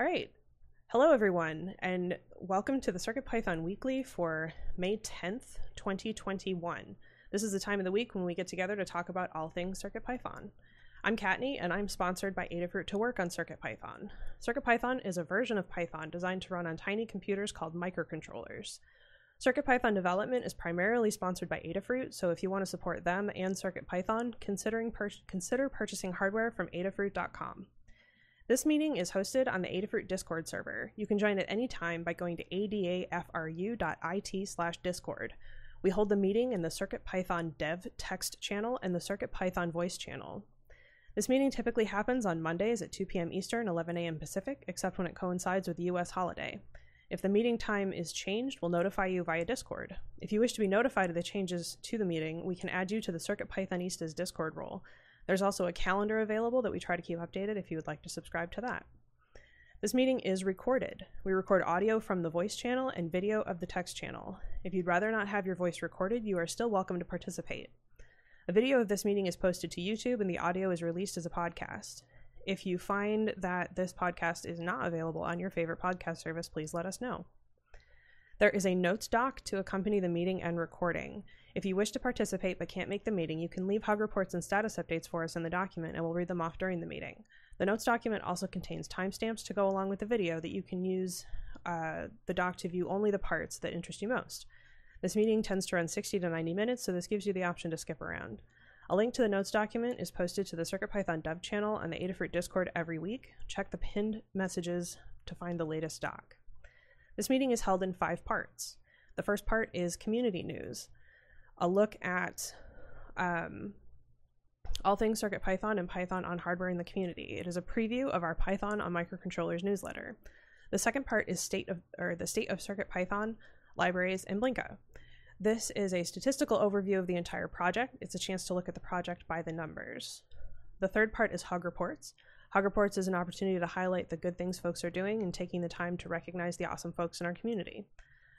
All right. Hello, everyone, and welcome to the CircuitPython Weekly for May 10th, 2021. This is the time of the week when we get together to talk about all things CircuitPython. I'm Kattni, and I'm sponsored by Adafruit to work on CircuitPython. CircuitPython is a version of Python designed to run on tiny computers called microcontrollers. CircuitPython development is primarily sponsored by Adafruit, so if you want to support them and CircuitPython, considering pur- consider purchasing hardware from adafruit.com. This meeting is hosted on the Adafruit Discord server. You can join at any time by going to adafru.it slash discord. We hold the meeting in the CircuitPython dev text channel and the CircuitPython voice channel. This meeting typically happens on Mondays at 2 p.m. Eastern, 11 a.m. Pacific, except when it coincides with the U.S. holiday. If the meeting time is changed, we'll notify you via Discord. If you wish to be notified of the changes to the meeting, we can add you to the CircuitPythonistas Discord role. There's also a calendar available that we try to keep updated if you would like to subscribe to that. This meeting is recorded. We record audio from the voice channel and video of the text channel. If you'd rather not have your voice recorded, you are still welcome to participate. A video of this meeting is posted to YouTube and the audio is released as a podcast. If you find that this podcast is not available on your favorite podcast service, please let us know. There is a notes doc to accompany the meeting and recording. If you wish to participate but can't make the meeting, you can leave hug reports and status updates for us in the document and we'll read them off during the meeting. The notes document also contains timestamps to go along with the video that you can use uh, the doc to view only the parts that interest you most. This meeting tends to run 60 to 90 minutes, so this gives you the option to skip around. A link to the notes document is posted to the CircuitPython dev channel on the Adafruit Discord every week. Check the pinned messages to find the latest doc. This meeting is held in five parts. The first part is community news, a look at um, all things CircuitPython and Python on hardware in the community. It is a preview of our Python on microcontrollers newsletter. The second part is state of or the state of CircuitPython libraries and Blinka. This is a statistical overview of the entire project. It's a chance to look at the project by the numbers. The third part is Hug Reports. Hug Reports is an opportunity to highlight the good things folks are doing and taking the time to recognize the awesome folks in our community.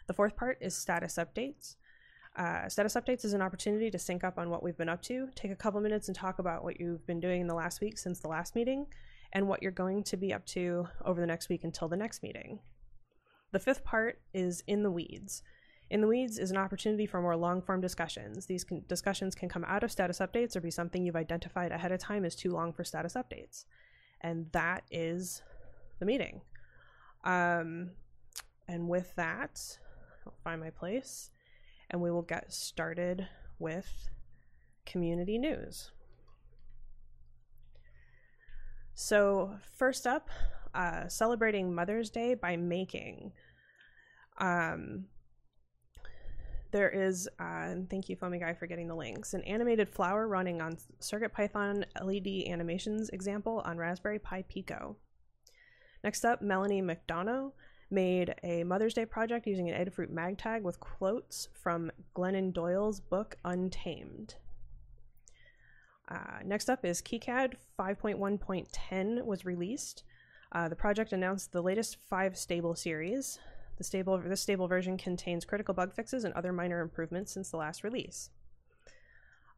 The fourth part is Status Updates. Uh, status Updates is an opportunity to sync up on what we've been up to, take a couple minutes and talk about what you've been doing in the last week since the last meeting, and what you're going to be up to over the next week until the next meeting. The fifth part is In the Weeds. In the Weeds is an opportunity for more long form discussions. These can, discussions can come out of status updates or be something you've identified ahead of time as too long for status updates. And that is the meeting. Um, and with that, I'll find my place and we will get started with community news. So, first up, uh, celebrating Mother's Day by making. Um, there is, uh, and thank you, Foamy Guy, for getting the links, an animated flower running on CircuitPython LED animations example on Raspberry Pi Pico. Next up, Melanie McDonough made a Mother's Day project using an Adafruit MagTag with quotes from Glennon Doyle's book Untamed. Uh, next up is KiCad 5.1.10 was released. Uh, the project announced the latest five stable series. The stable, this stable version contains critical bug fixes and other minor improvements since the last release.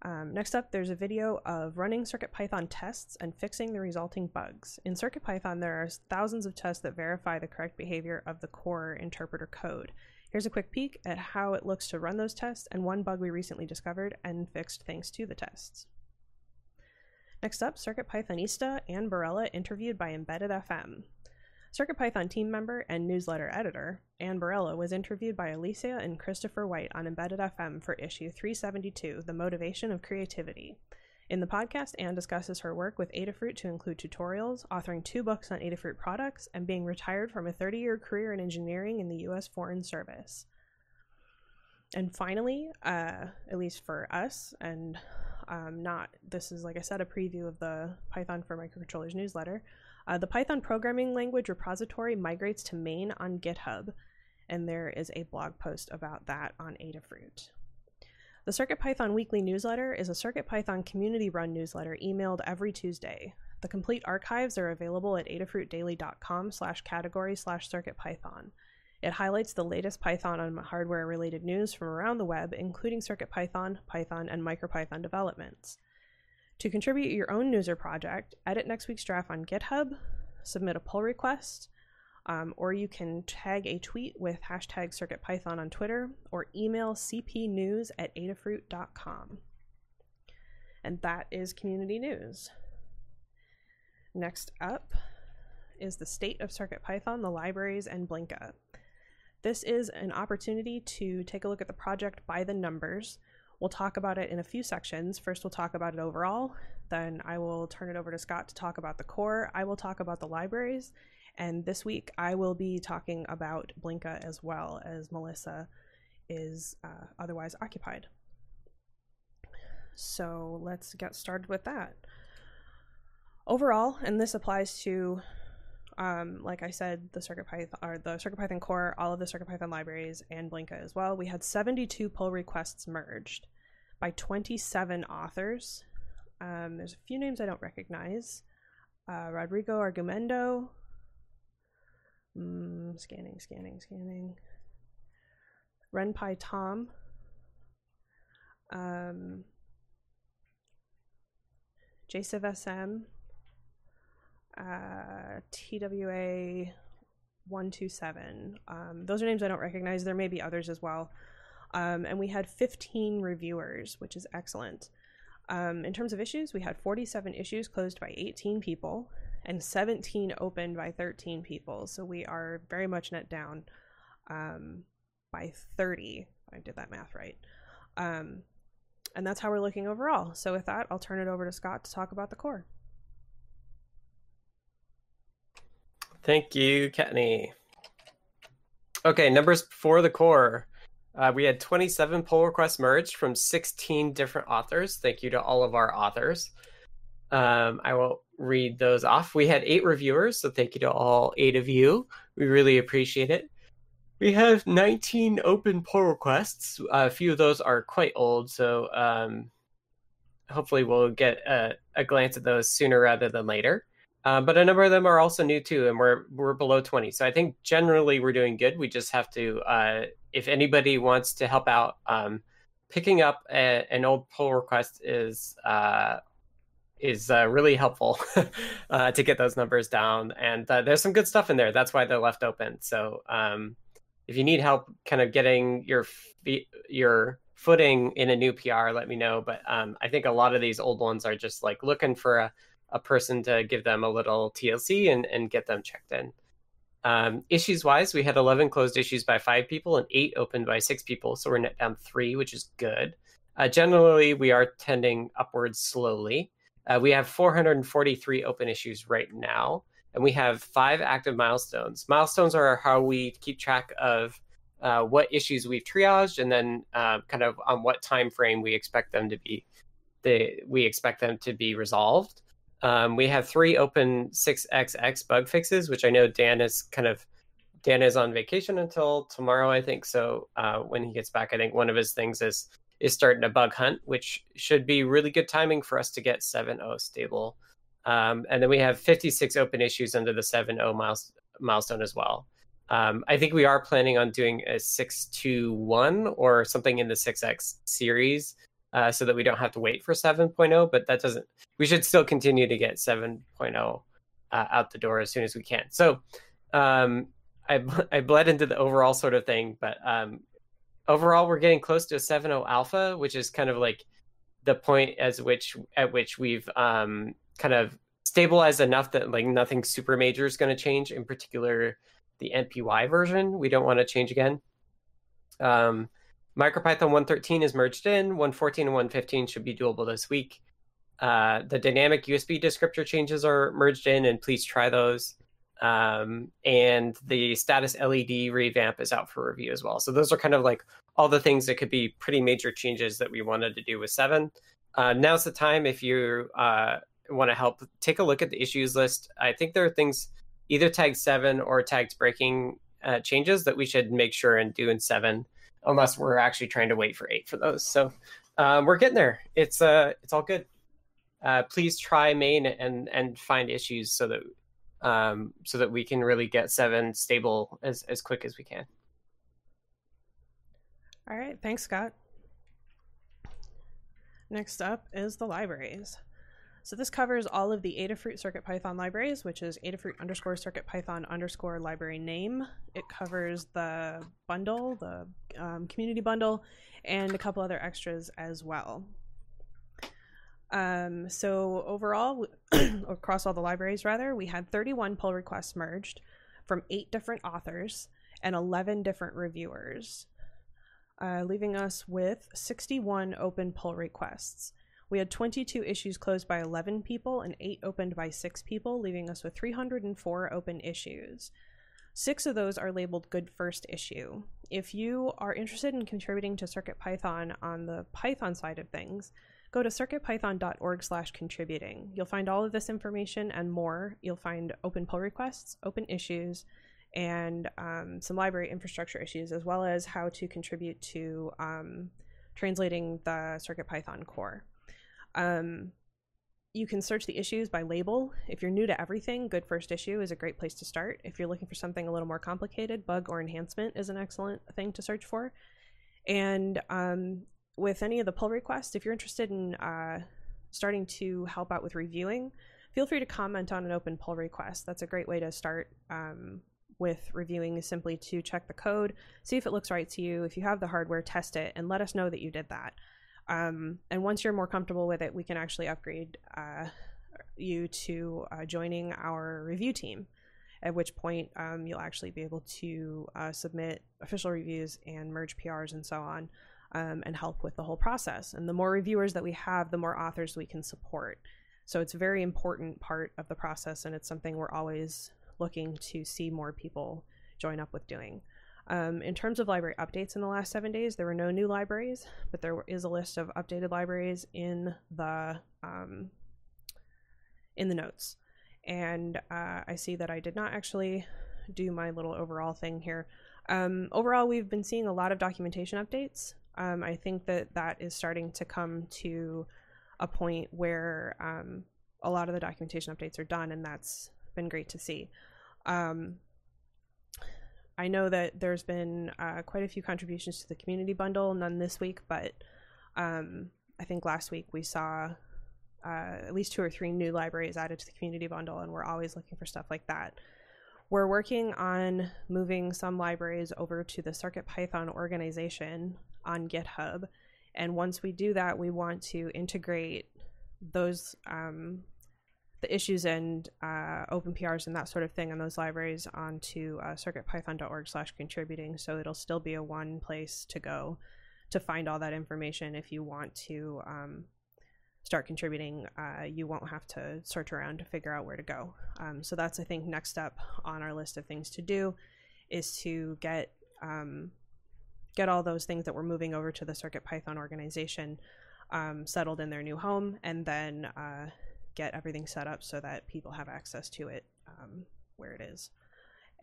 Um, next up, there's a video of running CircuitPython tests and fixing the resulting bugs. In CircuitPython, there are thousands of tests that verify the correct behavior of the core interpreter code. Here's a quick peek at how it looks to run those tests and one bug we recently discovered and fixed thanks to the tests. Next up, CircuitPythonista Anne Barela interviewed by Embedded FM. CircuitPython team member and newsletter editor, Anne Barela was interviewed by Elecia and Christopher White on Embedded FM for issue 372, The Motivation of Creativity. In the podcast, Anne discusses her work with Adafruit to include tutorials, authoring two books on Adafruit products, and being retired from a 30 year career in engineering in the U.S. Foreign Service. And finally, uh, at least for us, and um, not, this is, like I said, a preview of the Python for Microcontrollers newsletter. Uh, the Python programming language repository migrates to main on GitHub, and there is a blog post about that on Adafruit. The CircuitPython weekly newsletter is a CircuitPython community run newsletter emailed every Tuesday. The complete archives are available at adafruitdaily.com slash category slash circuitpython. It highlights the latest Python and hardware related news from around the web, including CircuitPython, Python, and MicroPython developments. To contribute your own news or project, edit next week's draft on GitHub, submit a pull request, Um, or you can tag a tweet with hashtag CircuitPython on Twitter or email cpnews at adafruit.com. And that is community news. Next up is the state of CircuitPython, the libraries, and Blinka. This is an opportunity to take a look at the project by the numbers. We'll talk about it in a few sections. First, we'll talk about it overall. Then I will turn it over to Scott to talk about the core. I will talk about the libraries. And this week, I will be talking about Blinka as well, as Melissa is uh, otherwise occupied. So let's get started with that. Overall, and this applies to, um, like I said, the CircuitPython or the CircuitPython core, all of the CircuitPython libraries, and Blinka as well. We had 72 pull requests merged by 27 authors. Um, there's a few names I don't recognize. Uh, Rodrigo Argumendo. Mm, scanning, scanning, scanning. Renpai Tom. Um, JCIVSM, uh, TWA 127. Um, those are names I don't recognize. There may be others as well. Um, and we had 15 reviewers, which is excellent. Um, in terms of issues, we had 47 issues closed by 18 people and 17 opened by 13 people. So we are very much net down um, by 30. I did that math right. Um, and that's how we're looking overall. So with that, I'll turn it over to Scott to talk about the core. Thank you, Kattni. Okay, numbers for the core. Uh, we had 27 pull requests merged from 16 different authors. Thank you to all of our authors. Um, I will read those off. We had eight reviewers, so thank you to all eight of you. We really appreciate it. We have 19 open pull requests. a few of those are quite old, so um, hopefully we'll get a, a, glance at those sooner rather than later. Uh, but a number of them are also new too, and we're we're below 20. So I think generally we're doing good. We just have to, uh, if anybody wants to help out, um, picking up a, an old pull request is uh, is uh, really helpful uh, to get those numbers down. And uh, there's some good stuff in there. That's why they're left open. So um, if you need help kind of getting your your footing in a new PR, let me know. But um, I think a lot of these old ones are just like looking for a, a person to give them a little TLC and, and get them checked in. Um, issues wise, we had 11 closed issues by five people and eight opened by six people. So we're net down three, which is good. Uh, generally, we are tending upwards slowly. Uh, we have 443 open issues right now and we have five active milestones. Milestones are how we keep track of uh, what issues we've triaged, and then uh, kind of on what time frame we expect them to be. The, we expect them to be resolved. Um, we have three open 6xx bug fixes, which I know Dan is kind of Dan is on vacation until tomorrow, I think. So uh, when he gets back, I think one of his things is is starting a bug hunt, which should be really good timing for us to get 7.0 stable um, and then we have 56 open issues under the 7.0 miles, milestone as well. Um, I think we are planning on doing a 6.2.1 or something in the 6x series uh, so that we don't have to wait for 7.0, but that doesn't, we should still continue to get 7.0 uh, out the door as soon as we can. So um, I, I bled into the overall sort of thing, but um, overall we're getting close to a 7.0 alpha, which is kind of like the point as which at which we've um, kind of stabilized enough that like nothing super major is going to change. In particular, the MPY version we don't want to change again. Um, MicroPython 113 is merged in. 114 and 115 should be doable this week. Uh, the dynamic USB descriptor changes are merged in, and please try those. Um, and the status LED revamp is out for review as well. So those are kind of like all the things that could be pretty major changes that we wanted to do with seven. Uh, now's the time if you uh, want to help, take a look at the issues list. I think there are things either tagged seven or tagged breaking uh, changes that we should make sure and do in seven, unless we're actually trying to wait for eight for those. So um, we're getting there. It's uh, it's all good. Uh, please try main and and find issues so that um, so that we can really get seven stable as as quick as we can. All right, thanks, Scott. Next up is the libraries. So this covers all of the Adafruit CircuitPython libraries, which is Adafruit underscore CircuitPython underscore library name. It covers the bundle, the um, community bundle, and a couple other extras as well. Um, so overall, across all the libraries, rather, we had 31 pull requests merged from eight different authors and 11 different reviewers, uh, leaving us with 61 open pull requests. We had 22 issues closed by 11 people and 8 opened by 6 people, leaving us with 304 open issues. Six of those are labeled Good First Issue. If you are interested in contributing to CircuitPython on the Python side of things, go to circuitpython.org slash contributing. You'll find all of this information and more. You'll find open pull requests, open issues, and um, some library infrastructure issues, as well as how to contribute to um, translating the CircuitPython core. Um, you can search the issues by label. If you're new to everything, Good First Issue is a great place to start. If you're looking for something a little more complicated, Bug or Enhancement is an excellent thing to search for. And um, with any of the pull requests, if you're interested in uh, starting to help out with reviewing, feel free to comment on an open pull request. That's a great way to start um, with reviewing simply to check the code, see if it looks right to you. If you have the hardware, test it, and let us know that you did that. Um, and once you're more comfortable with it, we can actually upgrade uh, you to uh, joining our review team. At which point, um, you'll actually be able to uh, submit official reviews and merge PRs and so on, um, and help with the whole process. And the more reviewers that we have, the more authors we can support. So it's a very important part of the process, and it's something we're always looking to see more people join up with doing. Um, in terms of library updates in the last seven days, there were no new libraries, but there is a list of updated libraries in the um, in the notes. And uh, I see that I did not actually do my little overall thing here. Um, overall, we've been seeing a lot of documentation updates. Um, I think that that is starting to come to a point where um, a lot of the documentation updates are done, and that's been great to see. Um, I know that there's been uh, quite a few contributions to the community bundle, none this week, but um, I think last week we saw uh, at least two or three new libraries added to the community bundle, and we're always looking for stuff like that. We're working on moving some libraries over to the CircuitPython organization on GitHub, and once we do that, we want to integrate those um, the issues and uh, open PRs and that sort of thing on those libraries onto uh, circuitpython.org slash contributing. So it'll still be a one place to go to find all that information if you want to um, start contributing. Uh, you won't have to search around to figure out where to go. Um, so that's, I think, next up on our list of things to do is to get um, get all those things that we're moving over to the CircuitPython organization um, settled in their new home and then uh, get everything set up so that people have access to it um, where it is.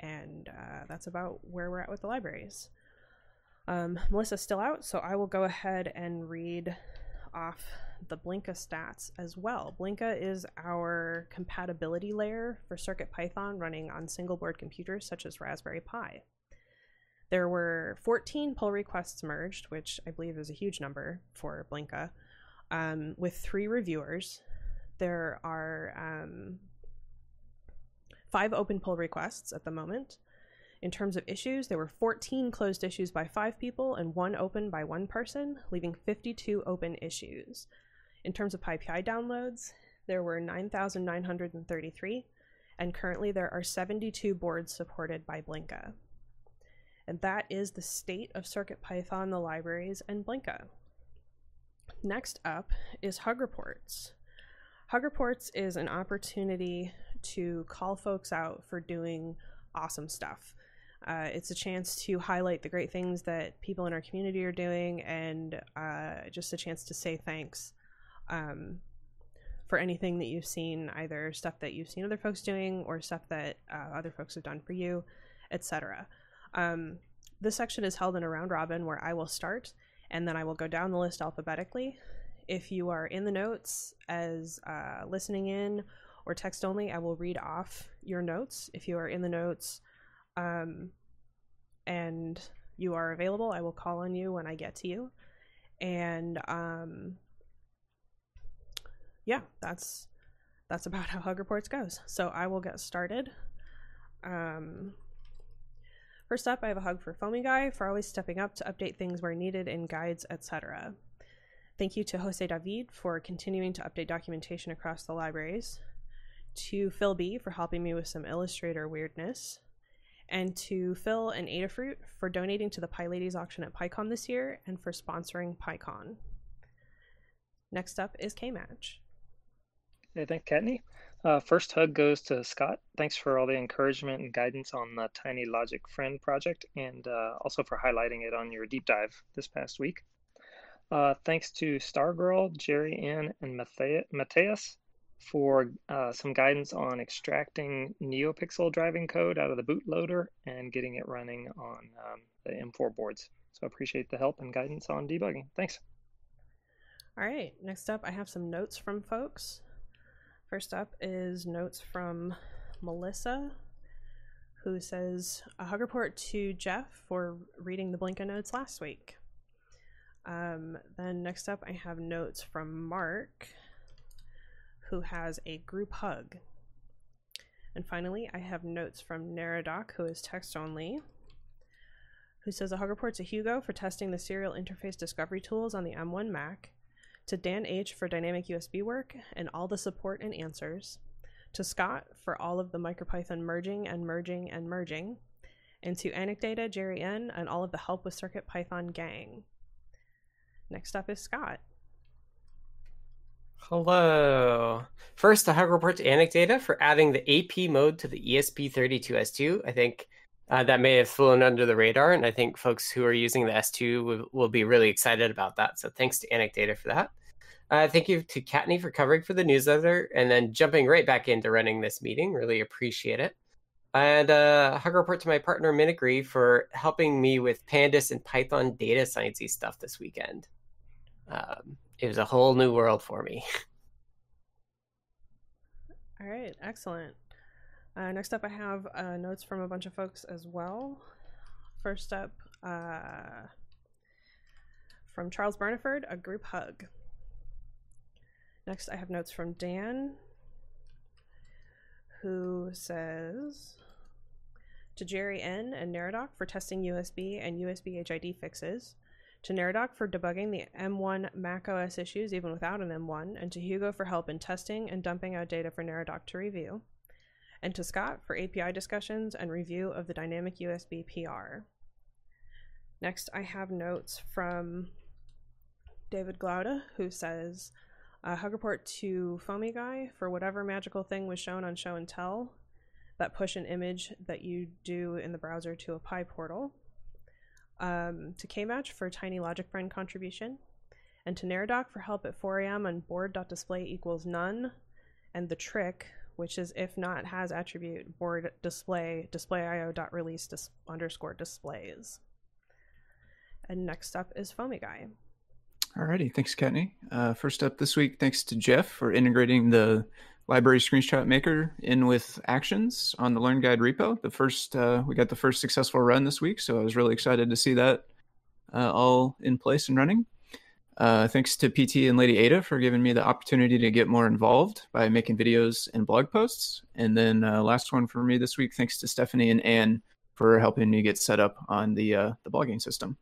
And uh, that's about where we're at with the libraries. Um, Melissa's still out, so I will go ahead and read off the Blinka stats as well. Blinka is our compatibility layer for CircuitPython running on single board computers such as Raspberry Pi. There were 14 pull requests merged, which I believe is a huge number for Blinka, um, with three reviewers there are um, five open pull requests at the moment. In terms of issues, there were 14 closed issues by five people and one open by one person, leaving 52 open issues. In terms of PyPI downloads, there were 9,933, and currently there are 72 boards supported by Blinka. And that is the state of CircuitPython, the libraries, and Blinka. Next up is Hug Reports. Hug Reports is an opportunity to call folks out for doing awesome stuff. Uh, it's a chance to highlight the great things that people in our community are doing and uh, just a chance to say thanks um, for anything that you've seen, either stuff that you've seen other folks doing or stuff that uh, other folks have done for you, etc. Um, this section is held in a round robin where I will start and then I will go down the list alphabetically if you are in the notes as uh, listening in or text only, I will read off your notes. If you are in the notes um, and you are available, I will call on you when I get to you. And um, yeah, that's that's about how Hug Reports goes. So I will get started. Um, first up, I have a hug for Foamy Guy for always stepping up to update things where needed in guides, etc. Thank you to Jose David for continuing to update documentation across the libraries, to Phil B for helping me with some Illustrator weirdness, and to Phil and Adafruit for donating to the PyLadies auction at PyCon this year and for sponsoring PyCon. Next up is K-Match. Hey, thanks, Kattni. Uh, first hug goes to Scott. Thanks for all the encouragement and guidance on the Tiny Logic Friend project and uh, also for highlighting it on your deep dive this past week. Uh, thanks to Stargirl, Jerry Ann, and Matthias for uh, some guidance on extracting NeoPixel driving code out of the bootloader and getting it running on um, the M4 boards. So appreciate the help and guidance on debugging. Thanks. All right, next up, I have some notes from folks. First up is notes from Melissa, who says a hug report to Jeff for reading the Blinka notes last week. Um, then next up, I have notes from Mark, who has a group hug. And finally, I have notes from Neradoc, who is text only, who says a hug report to Hugo for testing the serial interface discovery tools on the M1 Mac to Dan H for dynamic USB work and all the support and answers, to Scott for all of the MicroPython merging and merging and merging, and to Anecdata, Jerry N, and all of the help with CircuitPython gang. Next up is Scott. Hello. First, a hug report to Anecdata for adding the AP mode to the ESP32S2. I think uh, that may have flown under the radar, and I think folks who are using the S2 will, will be really excited about that. So thanks to Anecdata for that. Uh, thank you to Kattni for covering for the newsletter and then jumping right back into running this meeting. Really appreciate it. And uh, hug report to my partner Minigree for helping me with Pandas and Python data sciencey stuff this weekend. Um, it was a whole new world for me. All right, excellent. Uh, next up, I have uh, notes from a bunch of folks as well. First up, uh, from Charles Burniford, a group hug. Next, I have notes from Dan, who says to Jerry N and Neradoc for testing USB and USB HID fixes, to Neradoc for debugging the M1 macOS issues even without an M1, and to Hugo for help in testing and dumping out data for Neradoc to review, and to Scott for API discussions and review of the dynamic USB PR. Next, I have notes from David Glaude, who says, uh, hug report to Foamy Guy for whatever magical thing was shown on Show and Tell that push an image that you do in the browser to a PyPortal. Um, to Kmatch for Tiny Logic Friend contribution. And to Neradoc for help at 4 a.m. on board.display equals none. And the trick, which is if not has attribute board display display dot release dis- underscore displays. And next up is Foamy Guy. Alrighty, thanks, Kattni. Uh, first up this week, thanks to Jeff for integrating the library screenshot maker in with actions on the Learn Guide repo. The first, uh, we got the first successful run this week, so I was really excited to see that uh, all in place and running. Uh, thanks to PT and Lady Ada for giving me the opportunity to get more involved by making videos and blog posts. And then uh, last one for me this week, thanks to Stephanie and Anne for helping me get set up on the uh, the blogging system.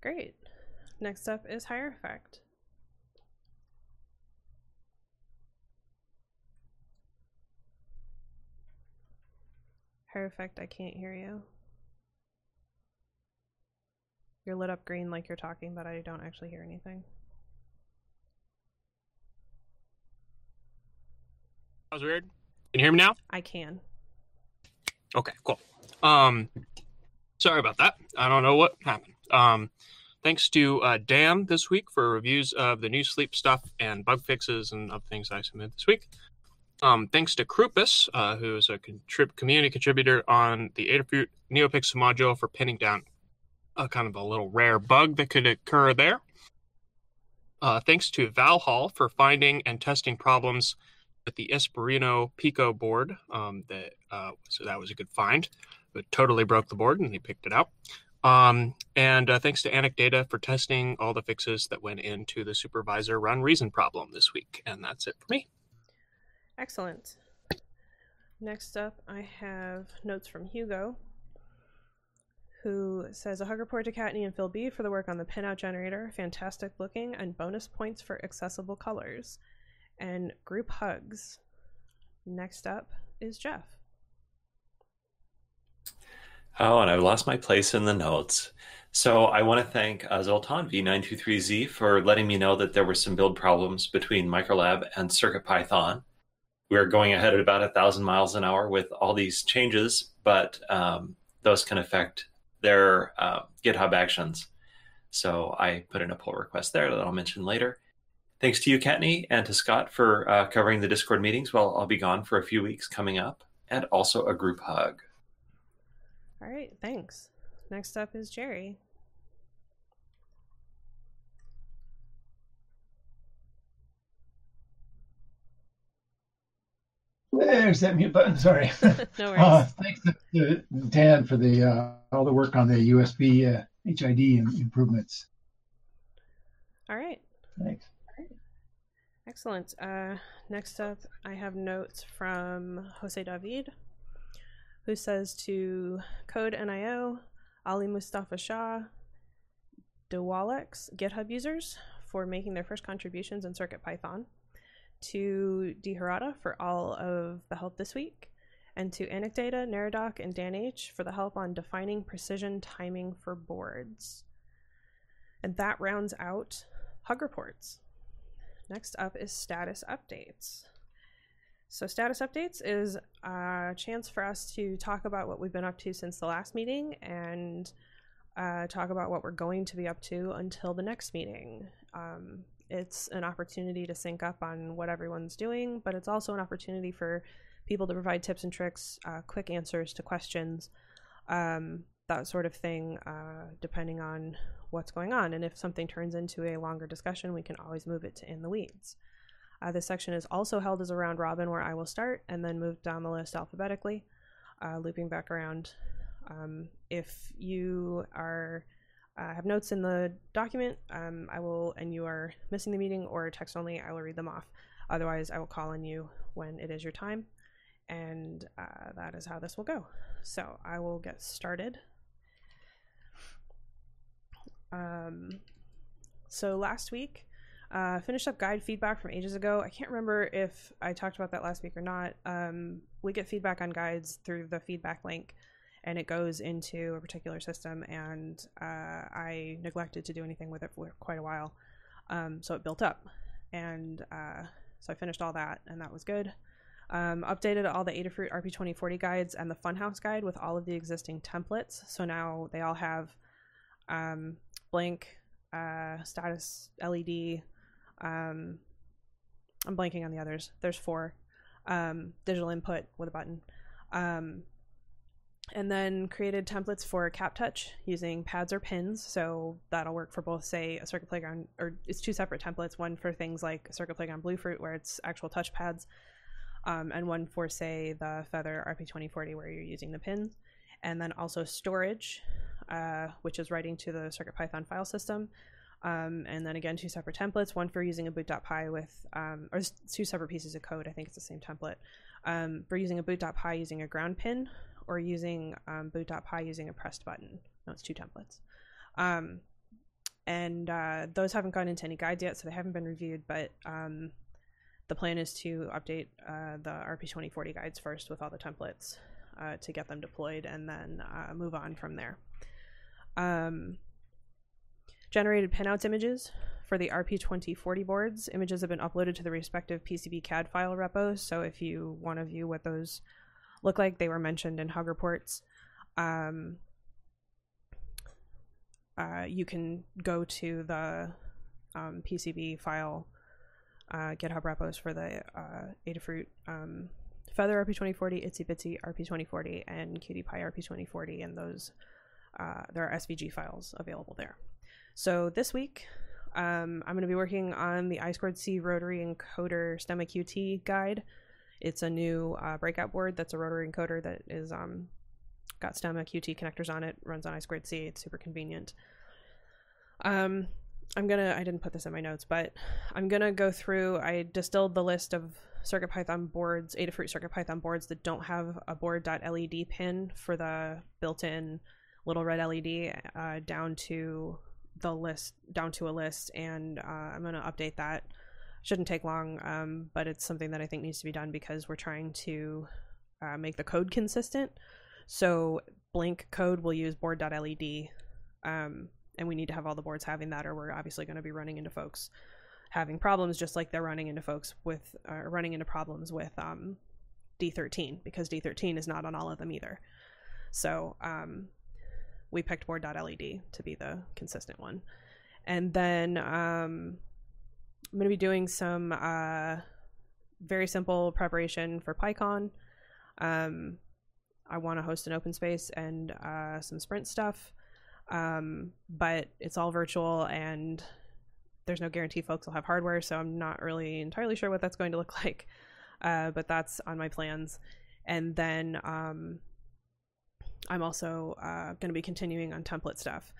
Great. Next up is Hierophect. Hierophect, I can't hear you. You're lit up green like you're talking, but I don't actually hear anything. That was weird. Can you hear me now? I can. Okay, cool. Um, sorry about that. I don't know what happened. Um, Thanks to uh, Dan this week for reviews of the new sleep stuff and bug fixes and other things I submitted this week. Um, thanks to Krupus, uh, who is a contrib- community contributor on the Adafruit NeoPixel module for pinning down a kind of a little rare bug that could occur there. Uh, thanks to Valhall for finding and testing problems with the Espruino Pico board. Um, that uh, so that was a good find. It totally broke the board, and he picked it out. Um, and uh, thanks to Anecdata for testing all the fixes that went into the supervisor run reason problem this week. And that's it for me. Excellent. Next up, I have notes from Hugo, who says a hug report to Kattni and Phil B for the work on the pinout generator. Fantastic looking and bonus points for accessible colors. And group hugs. Next up is Jeff. Oh, and I've lost my place in the notes. So I want to thank uh, Zoltan V923Z for letting me know that there were some build problems between ulab and CircuitPython. We're going ahead at about a thousand miles an hour with all these changes, but um, those can affect their uh, GitHub actions. So I put in a pull request there that I'll mention later. Thanks to you, Kattni, and to Scott for uh, covering the Discord meetings while I'll be gone for a few weeks coming up, and also a group hug. All right, thanks. Next up is Jerry. There's that mute button. Sorry. no worries. Uh, thanks to, to Dan for the uh, all the work on the USB uh, HID improvements. All right. Thanks. Excellent. Uh, next up, I have notes from Jose David, who says to Code NIO, Ali Mustafa Shah, Dewalex GitHub users for making their first contributions in CircuitPython, to Dharada for all of the help this week, and to Anecdata, Neradoc, and Dan H for the help on defining precision timing for boards. And that rounds out Hug Reports. Next up is status updates. So, status updates is a chance for us to talk about what we've been up to since the last meeting and uh, talk about what we're going to be up to until the next meeting. Um, it's an opportunity to sync up on what everyone's doing, but it's also an opportunity for people to provide tips and tricks, uh, quick answers to questions, um, that sort of thing, uh, depending on what's going on. And if something turns into a longer discussion, we can always move it to in the weeds. Uh, this section is also held as a round robin where I will start and then move down the list alphabetically, uh, looping back around. Um, if you are uh, have notes in the document, um, I will, and you are missing the meeting or text only, I will read them off. Otherwise, I will call on you when it is your time, and uh, that is how this will go. So I will get started. Um, so last week, uh, finished up guide feedback from ages ago. I can't remember if I talked about that last week or not. Um, we get feedback on guides through the feedback link, and it goes into a particular system. And uh, I neglected to do anything with it for quite a while, um, so it built up. And uh, so I finished all that, and that was good. Um, updated all the Adafruit RP2040 guides and the Funhouse guide with all of the existing templates. So now they all have um, blank uh, status LED. Um, I'm blanking on the others. There's four. Um, digital input with a button. And then created templates for cap touch using pads or pins. So that'll work for both, say, a Circuit Playground, or it's two separate templates. One for things like Circuit Playground Bluefruit, where it's actual touch pads, um, and one for, say, the Feather RP2040, where you're using the pins. And then also storage, uh, which is writing to the CircuitPython file system. Um, and then again, two separate templates, one for using a boot.py with, um, or two separate pieces of code. I think it's the same template. Um, for using a boot.py using a ground pin or using um, boot.py using a pressed button. No, it's two templates. Um, and uh, those haven't gone into any guides yet, so they haven't been reviewed, but um, the plan is to update uh, the RP2040 guides first with all the templates uh, to get them deployed and then uh, move on from there. Um, generated pinouts images for the RP2040 boards. Images have been uploaded to the respective PCB CAD file repos. So if you want to view what those look like, they were mentioned in Hug reports. Um, uh, you can go to the um, PCB file uh, GitHub repos for the uh, Adafruit um, Feather RP2040, Itsy Bitsy RP2040, and Qt Py RP2040, and those uh, there are SVG files available there. So this week, um, I'm going to be working on the I C rotary encoder Stemma QT guide. It's a new uh, breakout board that's a rotary encoder that is um, got Stemma QT connectors on it, runs on I squared C. It's super convenient. Um, I'm gonna I didn't put this in my notes, but I'm gonna go through. I distilled the list of CircuitPython boards, Adafruit CircuitPython boards that don't have a board.led pin for the built-in little red LED uh, down to the list down to a list, and uh, I'm gonna update that. Shouldn't take long, um, but it's something that I think needs to be done because we're trying to uh, make the code consistent. So Blink code will use board.led. Um, and we need to have all the boards having that or we're obviously going to be running into folks having problems just like they're running into folks with uh, running into problems with um, d13 because d13 is not on all of them either so um, we picked board.led to be the consistent one and then um, i'm going to be doing some uh, very simple preparation for pycon um, i want to host an open space and uh, some sprint stuff um, but it's all virtual and there's no guarantee folks will have hardware, so I'm not really entirely sure what that's going to look like. Uh, but that's on my plans. And then um, I'm also uh, going to be continuing on template stuff.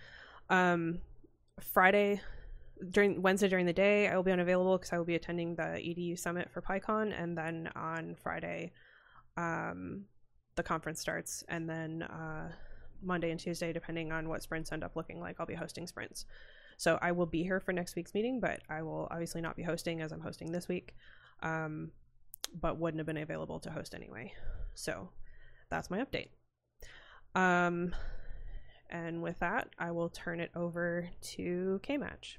Um, Friday, during Wednesday during the day, I will be unavailable because I will be attending the EDU summit for PyCon, and then on Friday, um, the conference starts, and then uh, Monday and Tuesday, depending on what sprints end up looking like, I'll be hosting sprints. So I will be here for next week's meeting, but I will obviously not be hosting as I'm hosting this week, um, but wouldn't have been available to host anyway. So that's my update. Um, and with that, I will turn it over to K Match.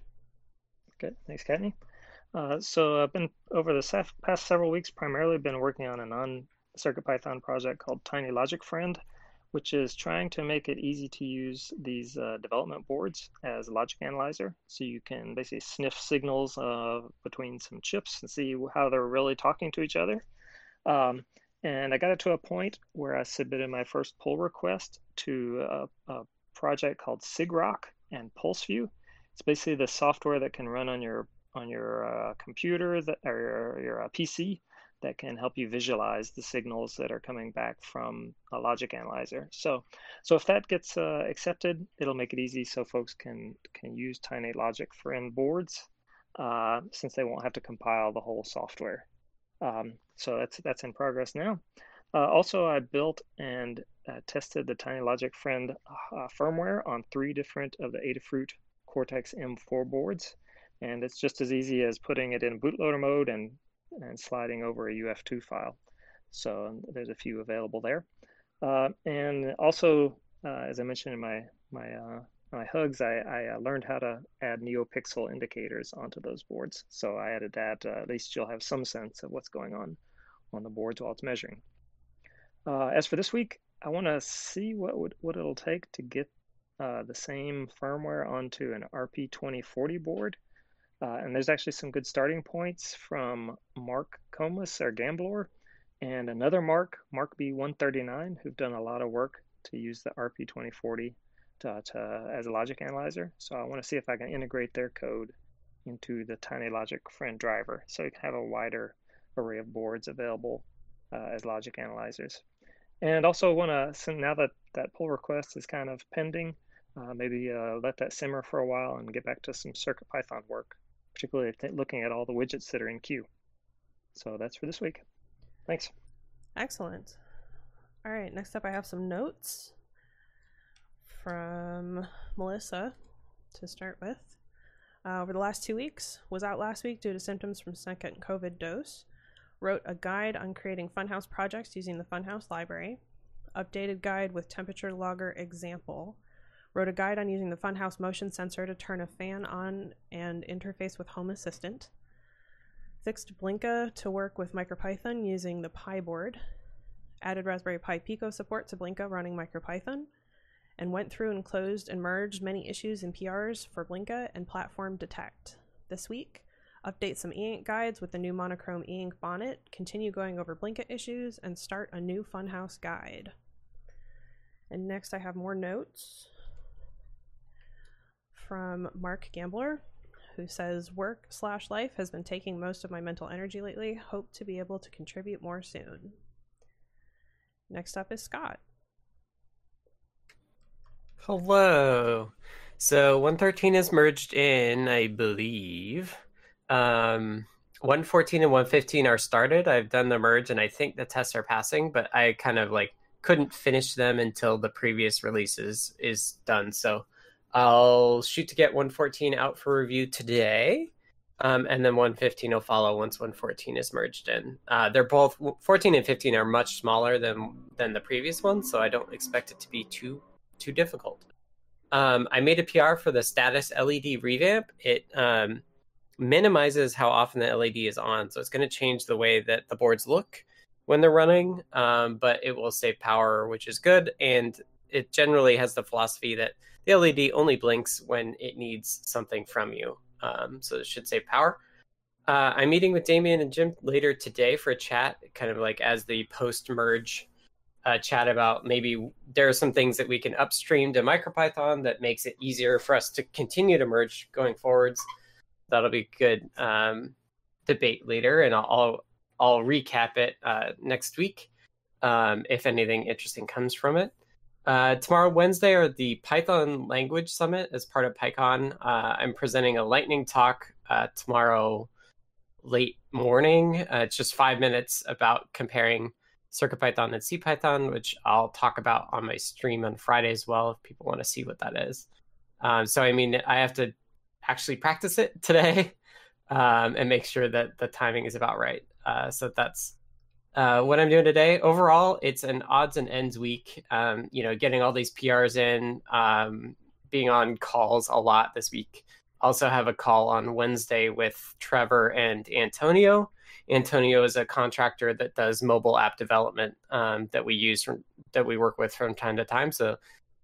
Good. Thanks, Kattni. Uh, so I've been over the past several weeks primarily been working on a non CircuitPython project called Tiny Logic Friend which is trying to make it easy to use these uh, development boards as a logic analyzer. So you can basically sniff signals uh, between some chips and see how they're really talking to each other. Um, and I got it to a point where I submitted my first pull request to a, a project called sigrok and PulseView. It's basically the software that can run on your on your uh, computer that, or your, your uh, PC that can help you visualize the signals that are coming back from a logic analyzer. So, so if that gets uh, accepted, it'll make it easy so folks can can use Tiny Logic Friend boards uh, since they won't have to compile the whole software. Um, so that's that's in progress now. Uh, also, I built and uh, tested the Tiny Logic Friend uh, firmware on three different of the Adafruit Cortex M4 boards. And it's just as easy as putting it in bootloader mode and and sliding over a UF2 file. So there's a few available there. Uh, and also, uh, as I mentioned in my my uh, my hugs, I, I uh, learned how to add NeoPixel indicators onto those boards. So I added that. Uh, at least you'll have some sense of what's going on on the boards while it's measuring. Uh, as for this week, I want to see what would, what it'll take to get the same firmware onto an RP2040 board. Uh, and there's actually some good starting points from Mark Komus, our gambler, and another Mark, Mark B139, who've done a lot of work to use the RP2040 to, to, as a logic analyzer. So I want to see if I can integrate their code into the Tiny Logic Friend driver so you can have a wider array of boards available uh, as logic analyzers. And also want to, now that that pull request is kind of pending, uh, maybe uh, let that simmer for a while and get back to some CircuitPython work particularly looking at all the widgets that are in queue. So that's for this week. Thanks. Excellent. All right, next up I have some notes from Melissa to start with. Uh, over the last two weeks, was out last week due to symptoms from second COVID dose. Wrote a guide on creating Funhouse projects using the Funhouse library. Updated guide with temperature logger example Wrote a guide on using the Funhouse motion sensor to turn a fan on and interface with Home Assistant. Fixed Blinka to work with MicroPython using the pyboard, Added Raspberry Pi Pico support to Blinka running MicroPython. And went through and closed and merged many issues and PRs for Blinka and Platform Detect. This week, update some e-ink guides with the new monochrome e-ink bonnet, continue going over Blinka issues, and start a new Funhouse guide. And next I have more notes from Mark Gambler, who says, Work slash life has been taking most of my mental energy lately. Hope to be able to contribute more soon. Next up is Scott. Hello. So 113 is merged in, I believe. Um, 114 and 115 are started. I've done the merge and I think the tests are passing, but I kind of like couldn't finish them until the previous releases is done. So I'll shoot to get 114 out for review today. Um, and then 115 will follow once 114 is merged in. Uh, they're both 14 and 15 are much smaller than than the previous ones, so I don't expect it to be too too difficult. Um, I made a PR for the status LED revamp. It um, minimizes how often the LED is on, so it's going to change the way that the boards look when they're running, um, but it will save power, which is good. And it generally has the philosophy that the LED only blinks when it needs something from you um, so it should say power. Uh, I'm meeting with Damien and Jim later today for a chat, kind of like as the post merge uh, chat about maybe there are some things that we can upstream to MicroPython that makes it easier for us to continue to merge going forwards. That'll be good um, debate later, and I'll I'll, recap it uh, next week um, if anything interesting comes from it. Uh, tomorrow, Wednesday, are the Python Language Summit as part of PyCon. Uh, I'm presenting a lightning talk uh, tomorrow late morning. Uh, it's just five minutes about comparing CircuitPython and CPython, which I'll talk about on my stream on Friday as well if people want to see what that is. Um, so, I mean, I have to actually practice it today um, and make sure that the timing is about right. Uh, so that's uh, what I'm doing today. Overall, it's an odds and ends week. Um, you know, getting all these PRs in, um, being on calls a lot this week. Also have a call on Wednesday with Trevor and Antonio. Antonio is a contractor that does mobile app development um, that we use from, that we work with from time to time. So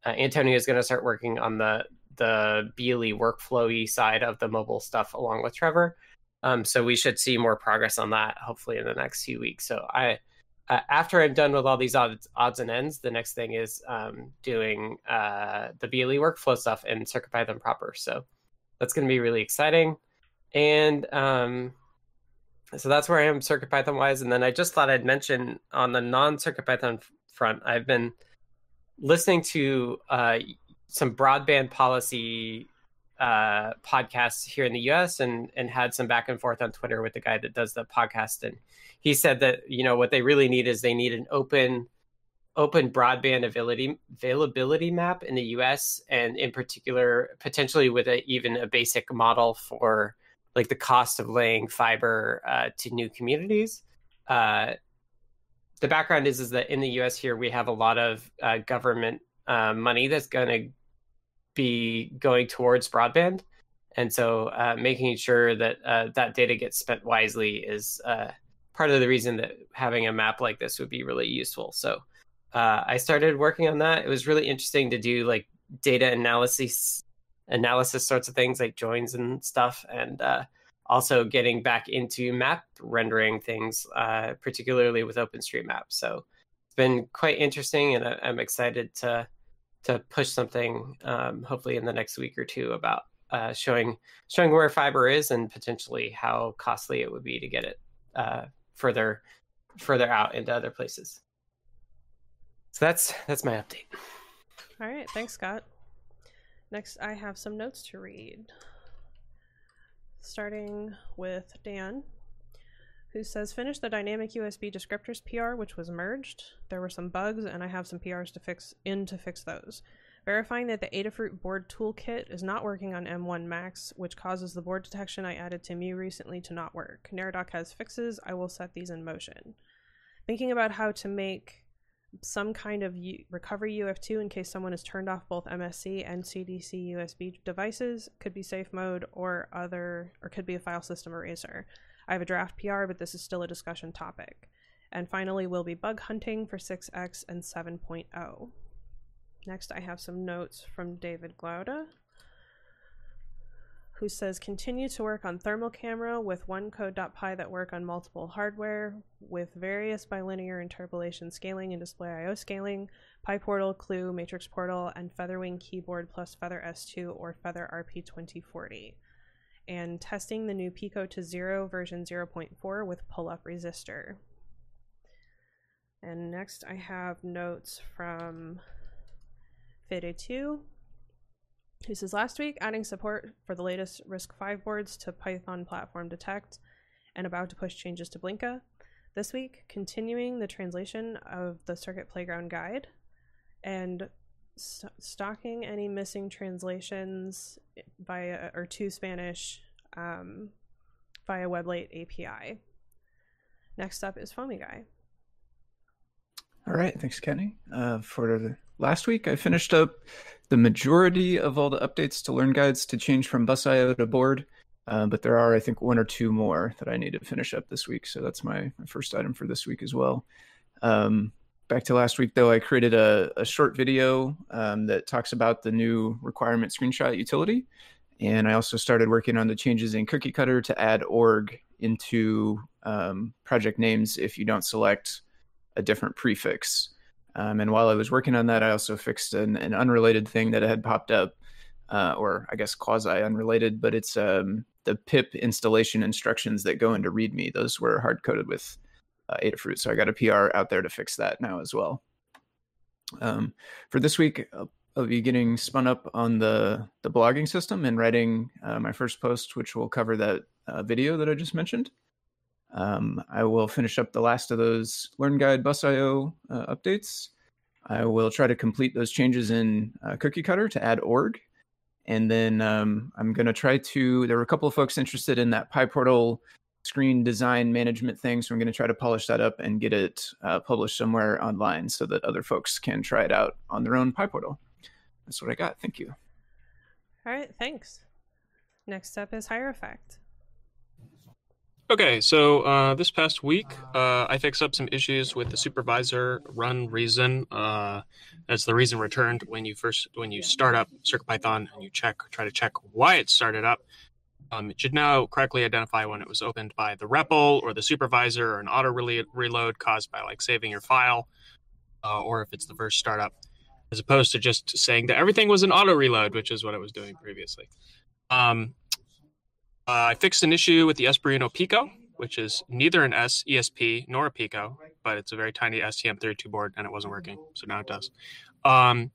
uh, Antonio is going to start working on the the BLE workflowy side of the mobile stuff along with Trevor. Um, so we should see more progress on that hopefully in the next few weeks. So I, uh, after I'm done with all these odds, odds and ends, the next thing is um, doing uh, the BLE workflow stuff in CircuitPython proper. So that's going to be really exciting. And um, so that's where I am CircuitPython wise. And then I just thought I'd mention on the non CircuitPython front, I've been listening to uh, some broadband policy uh, podcasts here in the U.S. and and had some back and forth on Twitter with the guy that does the podcast, and he said that you know what they really need is they need an open open broadband availability availability map in the U.S. and in particular potentially with a, even a basic model for like the cost of laying fiber uh, to new communities. Uh, the background is is that in the U.S. here we have a lot of uh, government uh, money that's going to be going towards broadband. And so uh, making sure that uh, that data gets spent wisely is uh, part of the reason that having a map like this would be really useful. So uh, I started working on that. It was really interesting to do like data analysis, analysis sorts of things like joins and stuff, and uh, also getting back into map rendering things, uh, particularly with OpenStreetMap. So it's been quite interesting, and I'm excited to to push something um, hopefully in the next week or two about uh, showing showing where fiber is and potentially how costly it would be to get it uh, further further out into other places. So that's that's my update. All right, thanks, Scott. Next, I have some notes to read. Starting with Dan who says finish the dynamic USB descriptors PR, which was merged. There were some bugs, and I have some PRs to fix in to fix those. Verifying that the Adafruit board toolkit is not working on M1 Mac, which causes the board detection I added to Mu recently to not work. Neradoc has fixes. I will set these in motion. Thinking about how to make some kind of U- recovery UF2 in case someone has turned off both MSC and CDC USB devices could be safe mode or other or could be a file system eraser. I have a draft PR, but this is still a discussion topic. And finally, we'll be bug hunting for 6x and 7.0. Next, I have some notes from David Glaude, who says continue to work on thermal camera with one code.py that work on multiple hardware with various bilinear interpolation scaling and display IO scaling, PyPortal, Clue, Matrix Portal, and Featherwing keyboard plus Feather S2 or Feather RP2040 and testing the new Pico to Zero version 0.4 with pull-up resistor. And next I have notes from Fede2, This says, last week, adding support for the latest RISC-V boards to Python Platform Detect, and about to push changes to Blinka. This week, continuing the translation of the Circuit Playground Guide, and st- stocking any missing translations via or to Spanish um, via WebLate API. Next up is Foamy Guy. All right, thanks, Kattni. Uh, for the last week, I finished up the majority of all the updates to Learn Guides to change from busio to board, uh, but there are, I think, one or two more that I need to finish up this week. So that's my, my first item for this week as well. Um, back to last week, though, I created a, a short video um, that talks about the new requirement screenshot utility. And I also started working on the changes in Cookie Cutter to add org into um, project names if you don't select a different prefix. Um, and while I was working on that, I also fixed an, an unrelated thing that had popped up, uh, or I guess quasi unrelated, but it's um, the pip installation instructions that go into README. Those were hard coded with uh, Adafruit. So I got a PR out there to fix that now as well. Um, for this week, I'll be getting spun up on the, the blogging system and writing uh, my first post, which will cover that uh, video that I just mentioned. Um, I will finish up the last of those Learn Guide busio uh, updates. I will try to complete those changes in uh, Cookie Cutter to add org. And then um, I'm going to try to. There were a couple of folks interested in that PyPortal screen design management thing. So I'm going to try to polish that up and get it uh, published somewhere online so that other folks can try it out on their own PyPortal. That's what I got. Thank you. All right, thanks. Next up is Hierophect. Okay, so uh, this past week, uh, I fixed up some issues with the supervisor run reason. Uh, as the reason returned when you first when you start up CircuitPython and you check try to check why it started up. Um, it should now correctly identify when it was opened by the REPL or the supervisor or an auto reload caused by like saving your file, uh, or if it's the first startup, as opposed to just saying that everything was an auto reload, which is what it was doing previously. Um, uh, I fixed an issue with the Espruino Pico, which is neither an S ESP nor a Pico, but it's a very tiny STM32 board, and it wasn't working, so now it does. Um,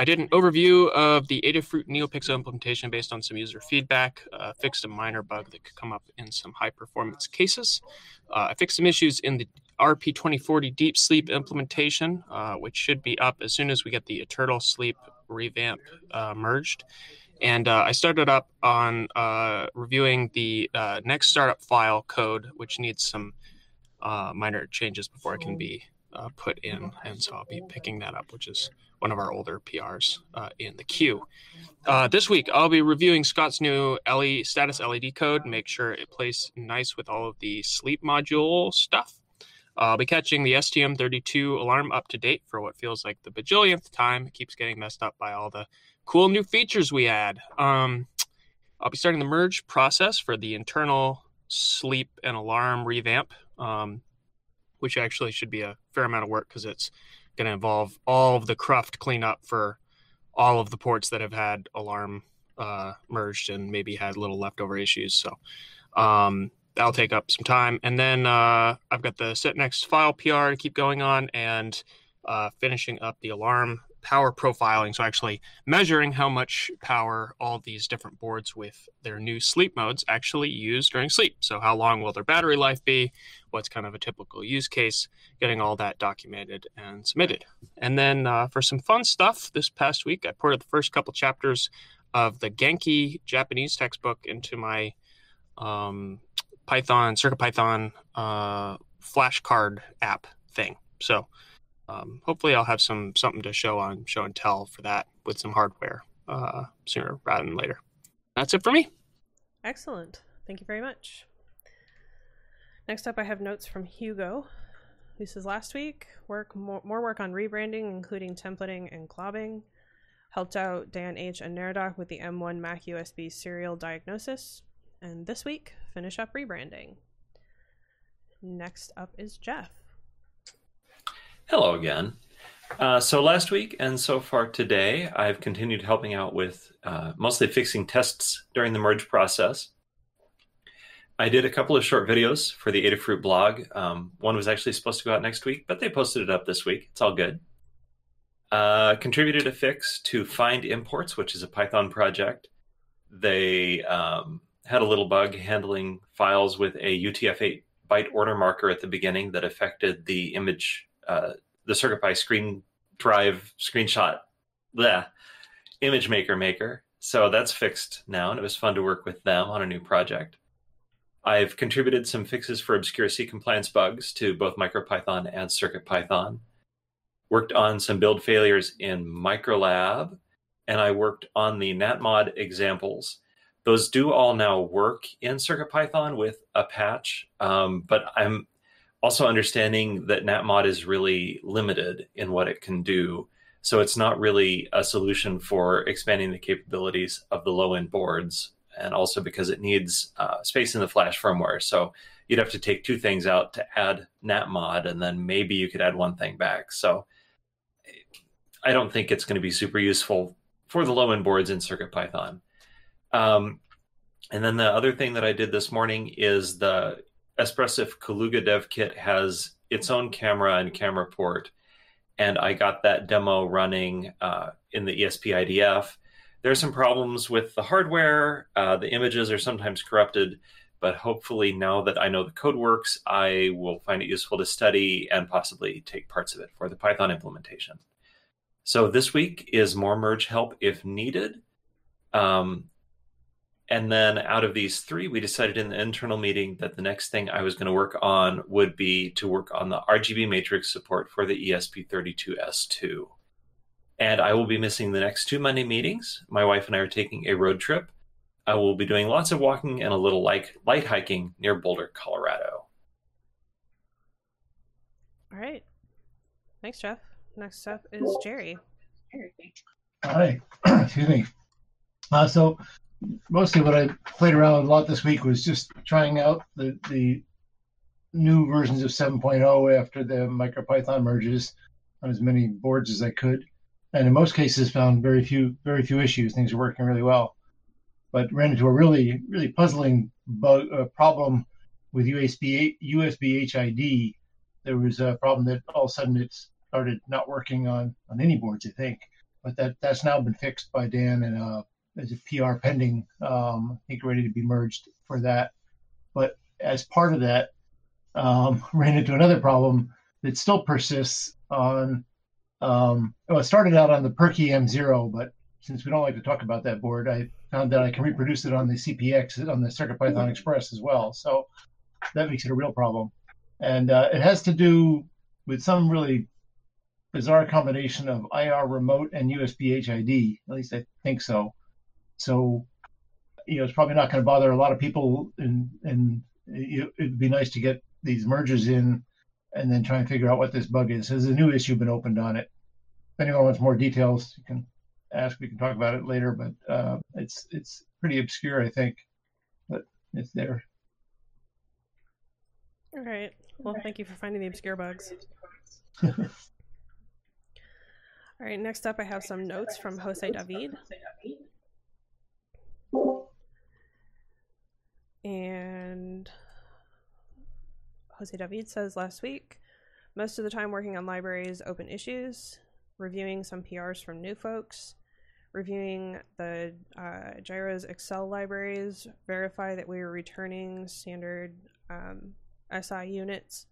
I did an overview of the Adafruit NeoPixel implementation based on some user feedback, uh, fixed a minor bug that could come up in some high performance cases. Uh, I fixed some issues in the RP2040 Deep Sleep implementation, uh, which should be up as soon as we get the Eternal Sleep revamp uh, merged. And uh, I started up on uh, reviewing the next startup file code, which needs some minor changes before it can be put in. And so I'll be picking that up, which is one of our older PRs uh, in the queue. this week, I'll be reviewing Scott's new LE status LED code, make sure it plays nice with all of the sleep module stuff. I'll be catching the STM32 alarm up to date for what feels like the bajillionth time. It keeps getting messed up by all the cool new features we add. Um, I'll be starting the merge process for the internal sleep and alarm revamp, um, which actually should be a fair amount of work because it's going to involve all of the cruft cleanup for all of the ports that have had alarm uh, merged and maybe had little leftover issues. So um, that'll take up some time. And then uh, I've got the set next file PR to keep going on and uh, finishing up the alarm power profiling. So actually measuring how much power all these different boards with their new sleep modes actually use during sleep. So how long will their battery life be? What's kind of a typical use case? Getting all that documented and submitted. And then uh, for some fun stuff, this past week I ported the first couple chapters of the Genki Japanese textbook into my um, Python, CircuitPython uh, flashcard app thing. So um, hopefully I'll have some something to show on show and tell for that with some hardware uh, sooner rather than later. That's it for me. Excellent. Thank you very much. Next up, I have notes from Hugo. This says last week. Work more, more work on rebranding, including templating and globbing. Helped out Dan H and Neradoc with the M1 Mac USB serial diagnosis. And this week, finish up rebranding. Next up is Jeff. Hello again. Uh, so last week and so far today, I've continued helping out with uh, mostly fixing tests during the merge process. I did a couple of short videos for the Adafruit blog. Um, one was actually supposed to go out next week, but they posted it up this week. It's all good. Uh, contributed a fix to find imports, which is a Python project. They um, had a little bug handling files with a UTF-8 byte order marker at the beginning that affected the image, uh, the CircuitPy screen drive screenshot, the image maker maker. So that's fixed now, and it was fun to work with them on a new project. I've contributed some fixes for obscure C compliance bugs to both MicroPython and CircuitPython. Worked on some build failures in ulab, and I worked on the NatMod examples. Those do all now work in CircuitPython with a patch, um, but I'm also understanding that NatMod is really limited in what it can do. So it's not really a solution for expanding the capabilities of the low end boards, and also because it needs uh, space in the Flash firmware. So you'd have to take two things out to add NatMod, and then maybe you could add one thing back. So I don't think it's going to be super useful for the low end boards in CircuitPython. Um, and then the other thing that I did this morning is the Espressif Kaluga dev kit has its own camera and camera port. And I got that demo running uh, in the ESP IDF. There's some problems with the hardware. Uh, the images are sometimes corrupted, but hopefully, now that I know the code works, I will find it useful to study and possibly take parts of it for the Python implementation. So this week is more merge help if needed. Um, and then out of these three, we decided in the internal meeting that the next thing I was going to work on would be to work on the RGB matrix support for the ESP32S2. And I will be missing the next two Monday meetings. My wife and I are taking a road trip. I will be doing lots of walking and a little light, light hiking near Boulder, Colorado. All right. Thanks, Jeff. Next up is Jerry. Hi, excuse me. Uh, so mostly what I played around with a lot this week was just trying out the the new versions of 7.0 after the MicroPython merges on as many boards as I could, and in most cases found very few very few issues. Things are working really well, but ran into a really really puzzling bug uh, problem with USB USB HID. There was a problem that all of a sudden it started not working on on any boards, I think, but that that's now been fixed by Dan and uh, there's a PR pending, um, I think ready to be merged for that. But as part of that, um, ran into another problem that still persists on. Um, well, it started out on the PIRKey M0, but since we don't like to talk about that board, I found that I can reproduce it on the CPX on the CircuitPython Express as well. So that makes it a real problem, and uh, it has to do with some really bizarre combination of IR remote and USB HID. At least I think so. So, you know, it's probably not going to bother a lot of people, and and it'd be nice to get these mergers in, and then try and figure out what this bug is. There's a new issue been opened on it. If anyone wants more details, you can ask. We can talk about it later, but uh, it's it's pretty obscure, I think, but it's there. All right. Well, thank you for finding the obscure bugs. All right, next up, I have some notes from Jose David. And Jose David says last week, most of the time working on libraries, open issues, reviewing some PRs from new folks, reviewing the uh, Gyro's accel libraries, verify that we are returning standard um, SI units.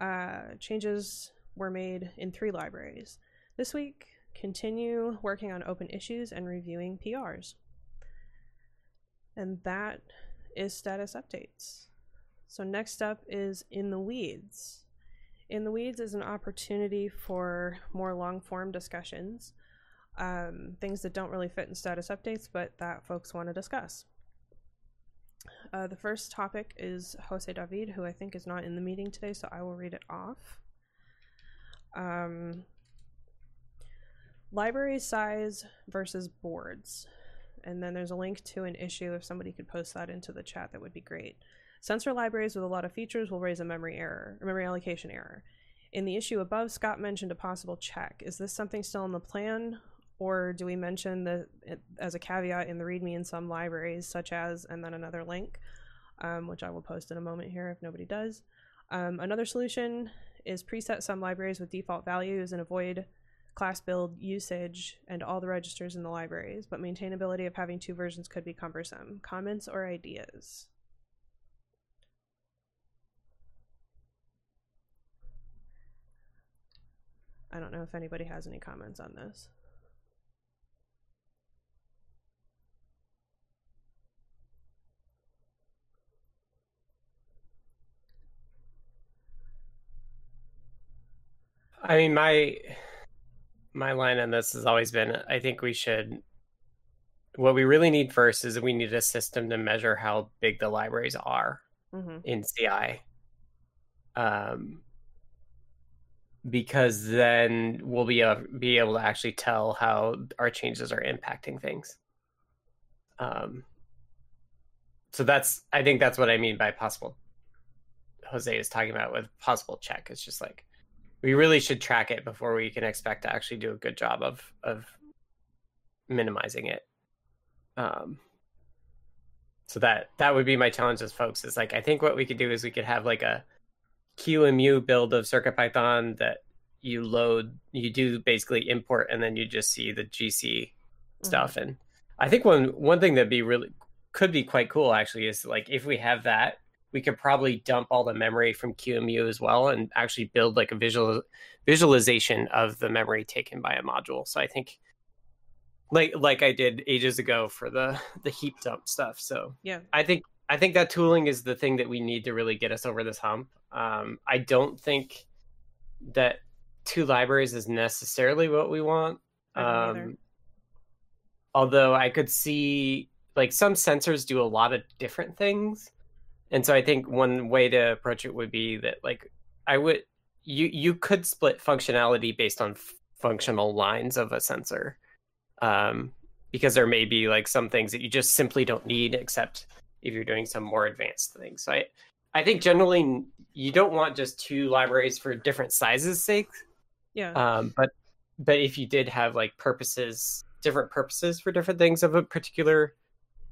Uh, changes were made in three libraries. This week, continue working on open issues and reviewing PRs. And that is status updates. So next up is In the Weeds. In the Weeds is an opportunity for more long form discussions, um, things that don't really fit in status updates, but that folks want to discuss. Uh, the first topic is Jose David, who I think is not in the meeting today, so I will read it off. Um, library size versus boards and then there's a link to an issue. If somebody could post that into the chat, that would be great. Sensor libraries with a lot of features will raise a memory error, a memory allocation error. In the issue above, Scott mentioned a possible check. Is this something still in the plan, or do we mention that as a caveat in the README in some libraries, such as, and then another link, um, which I will post in a moment here if nobody does. Um, another solution is preset some libraries with default values and avoid class build usage and all the registers in the libraries, but maintainability of having two versions could be cumbersome. Comments or ideas? I don't know if anybody has any comments on this. I mean, my my line on this has always been: I think we should. What we really need first is we need a system to measure how big the libraries are Mm-hmm. in CI. Um, because then we'll be able, be able to actually tell how our changes are impacting things. Um, so that's I think that's what I mean by possible. Jose is talking about with possible check. It's just like we really should track it before we can expect to actually do a good job of of minimizing it. Um, so that that would be my challenge as folks is like I think what we could do is we could have like a QEMU build of CircuitPython that you load, you do basically import, and then you just see the GC stuff. And I think one one thing that'd be really could be quite cool actually is like if we have that, we could probably dump all the memory from QEMU as well and actually build like a visual visualization of the memory taken by a module. So I think like like I did ages ago for the the heap dump stuff. So Yeah. I think I think that tooling is the thing that we need to really get us over this hump. Um, I don't think that two libraries is necessarily what we want. I don't either. Um, although I could see like some sensors do a lot of different things, and so I think one way to approach it would be that like I would you you could split functionality based on f- functional lines of a sensor um, because there may be like some things that you just simply don't need except if you're doing some more advanced things. So I, I think generally you don't want just two libraries for different sizes' sake. Yeah. Um, but but if you did have like purposes, different purposes for different things of a particular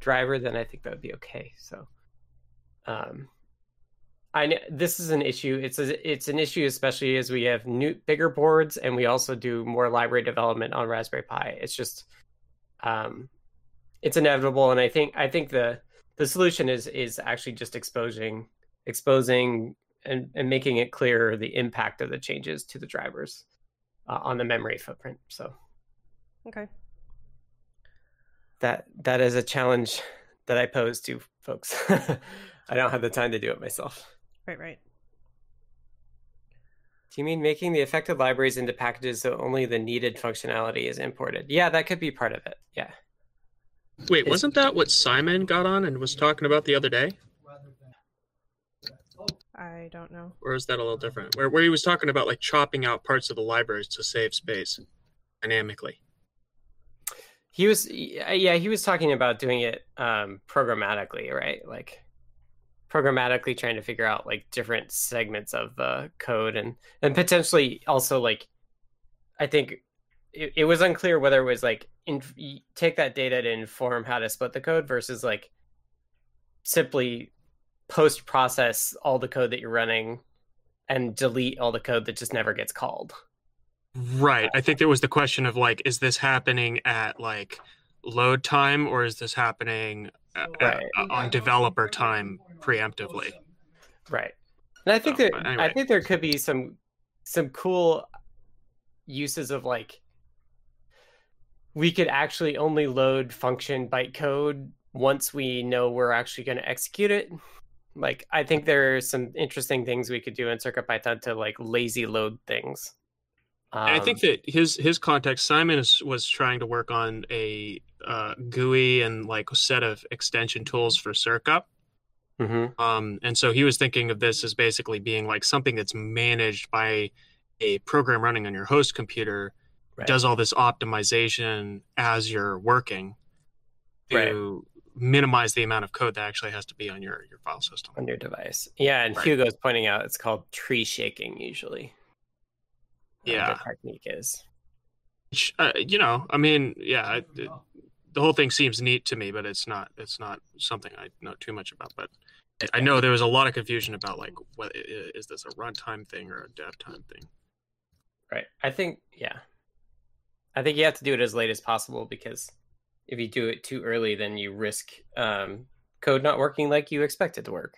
driver, then I think that would be okay. So, um, I kn- this is an issue. It's a, it's an issue especially as we have new bigger boards and we also do more library development on Raspberry Pi. It's just, um, it's inevitable, and I think I think the the solution is is actually just exposing exposing and, and making it clear the impact of the changes to the drivers uh, on the memory footprint. So okay. that that is a challenge that I pose to folks. I don't have the time to do it myself. Right. Right. Do you mean making the affected libraries into packages so only the needed functionality is imported? Yeah, that could be part of it. Yeah. Wait, It's- wasn't that what Simon got on and was talking about the other day? I don't know. Or is that a little different? Where, where he was talking about like chopping out parts of the libraries to save space dynamically. He was yeah, he was talking about doing it um programmatically, right? Like programmatically trying to figure out like different segments of the code and and potentially also like I think it, it was unclear whether it was like in, take that data to inform how to split the code versus like simply post process all the code that you're running and delete all the code that just never gets called. Right. I think there was the question of like, is this happening at like load time or is this happening Right. uh, on developer time preemptively? Right. And I think So, that but I think there could be some some cool uses of like we could actually only load function bytecode once we know we're actually going to execute it. Like I think there are some interesting things we could do in CircuitPython to like lazy load things. And I think Um, that his his context, Simon is, was trying to work on a uh, GUI and like set of extension tools for Circup. mhm. Um, and so he was thinking of this as basically being like something that's managed by a program running on your host computer, Right. does all this optimization as you're working to minimize the amount of code that actually has to be on your, your file system. on your device. Yeah, and Right. Hugo's pointing out it's called tree shaking usually. Yeah. the technique is. Uh, you know, I mean, yeah, it, it- the whole thing seems neat to me, but it's not it's not something I know too much about. But I know there was a lot of confusion about like, what is this a runtime thing or a dev time thing? Right. I think yeah. I think you have to do it as late as possible because if you do it too early, then you risk um, code not working like you expect it to work.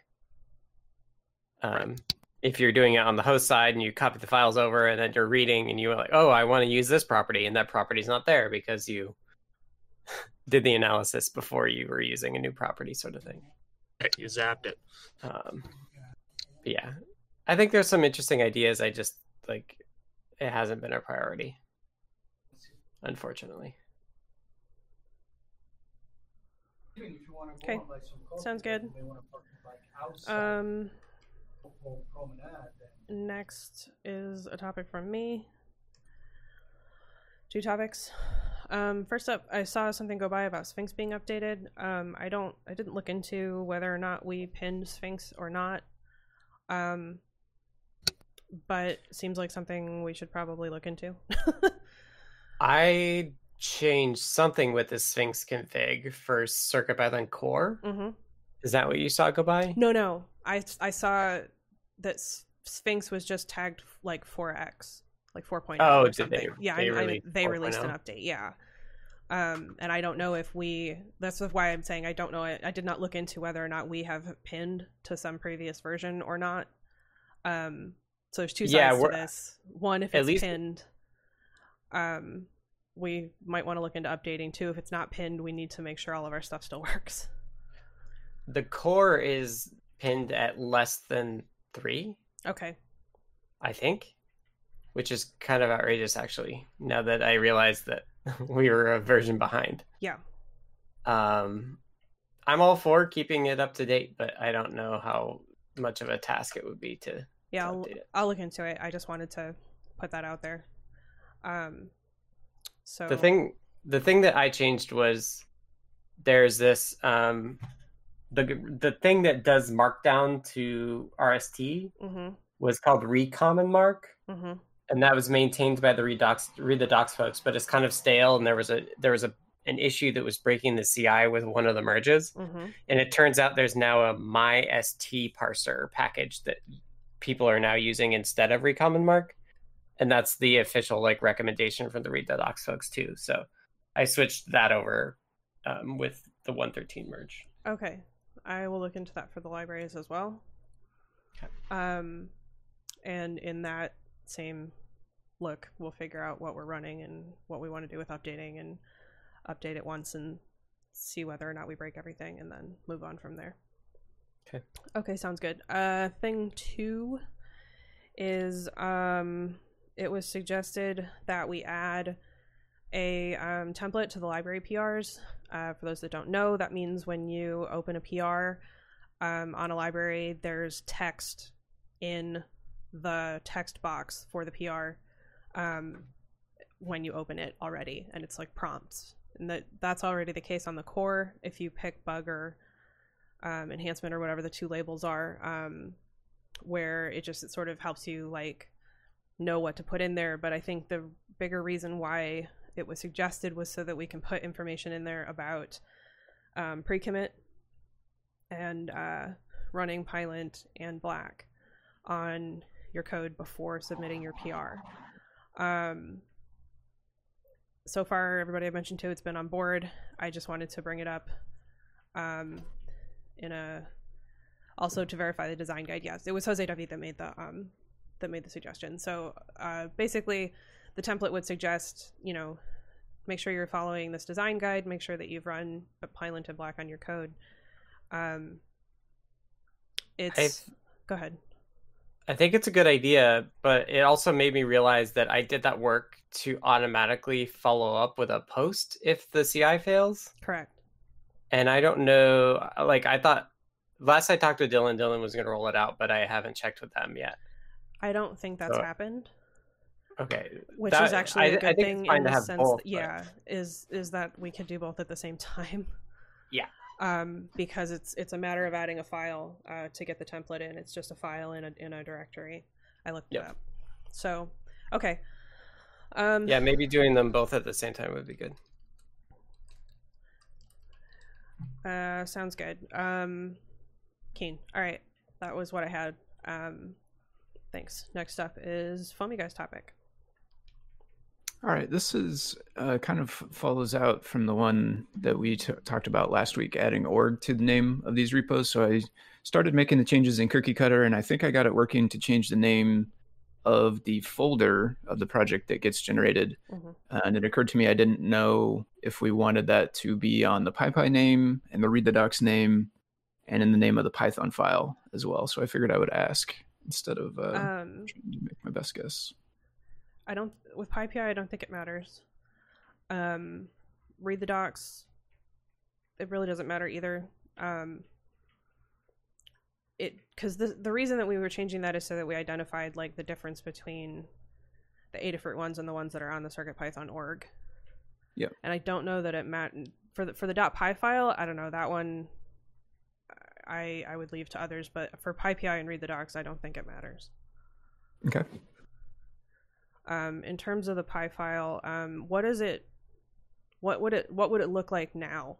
Um, If you're doing it on the host side and you copy the files over and then you're reading and you're like, oh, I want to use this property and that property's not there because you did the analysis before you were using a new property, sort of thing. You zapped it. Um, yeah, I think there's some interesting ideas. I just like it hasn't been a priority, unfortunately. Okay, sounds good. Um, next is a topic from me. Two topics. Um, first up, I saw something go by about Sphinx being updated. Um, I don't, I didn't look into whether or not we pinned Sphinx or not. Um, but seems like something we should probably look into. I changed something with the Sphinx config for Circuit CircuitPython core. hmm Is that what you saw go by? No, no, I I saw that Sphinx was just tagged like 4x, like 4.0 Oh, or did something. they- yeah, they I, I, they released an update. Yeah. Um, and I don't know if we. That's why I'm saying I don't know. I, I did not look into whether or not we have pinned to some previous version or not. Um, so there's two sides Yeah, to this. One, if it's least- pinned, um, we might want to look into updating too. If it's not pinned, we need to make sure all of our stuff still works. The core is pinned at less than three, Okay. I think, which is kind of outrageous actually. Now that I realize that we were a version behind. Yeah. Um, I'm all for keeping it up to date, but I don't know how much of a task it would be to, Yeah. to I'll. I'll look into it. I just wanted to put that out there. Um, so The thing, the thing that I changed was there's this um, the the thing that does markdown to RST Mm-hmm. was called recommon mark. Mm-hmm. and that was maintained by the redocs read the docs folks but it's kind of stale and there was a there was a an issue that was breaking the ci with one of the merges Mm-hmm. and it turns out there's now a myst parser package that people are now using instead of recommon mark and that's the official like recommendation from the read the docs folks too so i switched that over um, with the 113 merge Okay. I will look into that for the libraries as well. Okay. Um, and in that same look, we'll figure out what we're running and what we want to do with updating and update it once and see whether or not we break everything and then move on from there. Okay. Okay, sounds good. Uh, thing two is um, it was suggested that we add a um, template to the library PRs. Uh, for those that don't know, that means when you open a PR um, on a library, there's text in the text box for the PR um, when you open it already, and it's like prompts. And that that's already the case on the core. If you pick bug or um, enhancement or whatever the two labels are, um, where it just it sort of helps you like know what to put in there. But I think the bigger reason why it was suggested was so that we can put information in there about um, pre-commit and uh, running Pylint and Black on your code before submitting your PR. Um, so far, everybody I mentioned to, it's been on board. I just wanted to bring it up um, in a also to verify the design guide. Yes, it was Jose David that made the um, that made the suggestion. So uh, basically, the template would suggest, you know, make sure you're following this design guide. Make sure that you've run a Pylint and Black on your code. Um, it's I've- go ahead. I think it's a good idea, but it also made me realize that I did that work to automatically follow up with a post if the CI fails. Correct. And I don't know, like, I thought last I talked to Dylan, Dylan was going to roll it out, but I haven't checked with them yet. I don't think that's So- happened. Okay. which That- is actually I- a good thing in the sense both, that, but- yeah is is that we can do both at the same time. Yeah. um because it's it's a matter of adding a file uh, to get the template in. It's just a file in a in a directory. I looked Yep. it up. So okay. Um Yeah, maybe doing them both at the same time would be good. uh sounds good. Um keen. All right. That was what i had. Um thanks. Next up is foamy guys topic All right, this is uh, kind of follows out from the one that we t- talked about last week, adding org to the name of these repos. So I started making the changes in Cookie Cutter, and I think I got it working to change the name of the folder of the project that gets generated. Mhm. Uh, and it occurred to me I didn't know if we wanted that to be on the PyPI name and the read the docs name and in the name of the Python file as well. So I figured I would ask instead of uh, Um, trying to make my best guess. I don't with PyPI. I don't think it matters. Um, read the docs. It really doesn't matter either. Um, it because the the reason that we were changing that is so that we identified like the difference between the Adafruit ones and the ones that are on the CircuitPython org. Yep. And I don't know that it mat for the for the .py file. I don't know that one. I I would leave to others, but for PyPI and read the docs, I don't think it matters. Okay. Um, in terms of the py file um, what is it what would it what would it look like now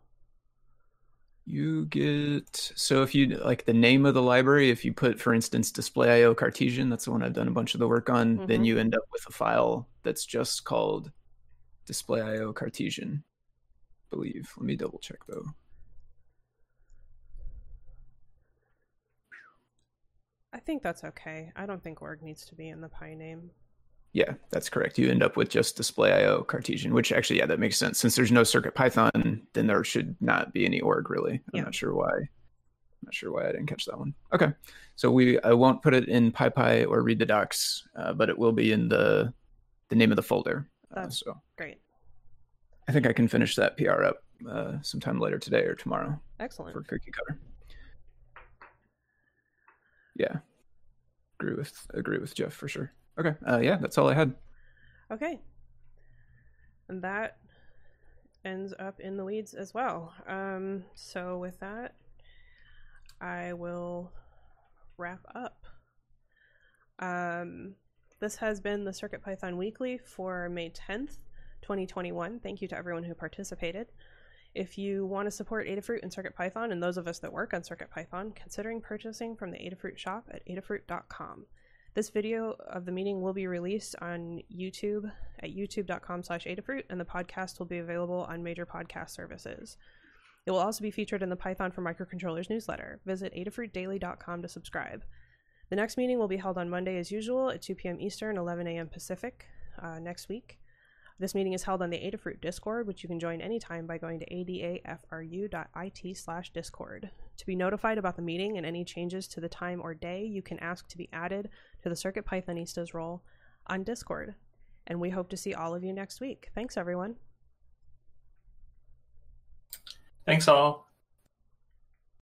You get so if you like the name of the library, if you put, for instance, display IO Cartesian, that's the one I've done a bunch of the work on, then Mhm. you end up with a file that's just called display IO Cartesian. I believe. Let me double check though. i think that's okay i don't think org needs to be in the py name Yeah, that's correct. You end up with just display IO Cartesian, which actually, yeah, that makes sense. Since there's no Circuit Python, then there should not be any org really. I'm Yeah. not sure why. I'm not sure why I didn't catch that one. Okay, so we I won't put it in PyPI or read the docs, uh, but it will be in the the name of the folder. Uh, That's- so great I think I can finish that PR up uh, sometime later today or tomorrow excellent for cookie cutter. Yeah, agree with agree with Jeff for sure. Okay, uh, yeah, that's all I had. okay. And that ends up in the weeds as well. Um, so with that i will wrap up. Um, this has been the circuit python weekly for may 10th 2021 thank you to everyone who participated. If you want to support Adafruit and CircuitPython, and those of us that work on CircuitPython, considering purchasing from the Adafruit shop at adafruit.com. This video of the meeting will be released on YouTube at youtube.com slash Adafruit, and the podcast will be available on major podcast services. It will also be featured in the Python for Microcontrollers newsletter. Visit adafruitdaily.com to subscribe. The next meeting will be held on Monday as usual at 2 p.m. Eastern, 11 a.m. Pacific uh, next week. This meeting is held on the Adafruit Discord, which you can join anytime by going to adafru.it slash discord. To be notified about the meeting and any changes to the time or day, you can ask to be added to the Circuit Pythonistas role on Discord. And we hope to see all of you next week. Thanks, everyone. Thanks all.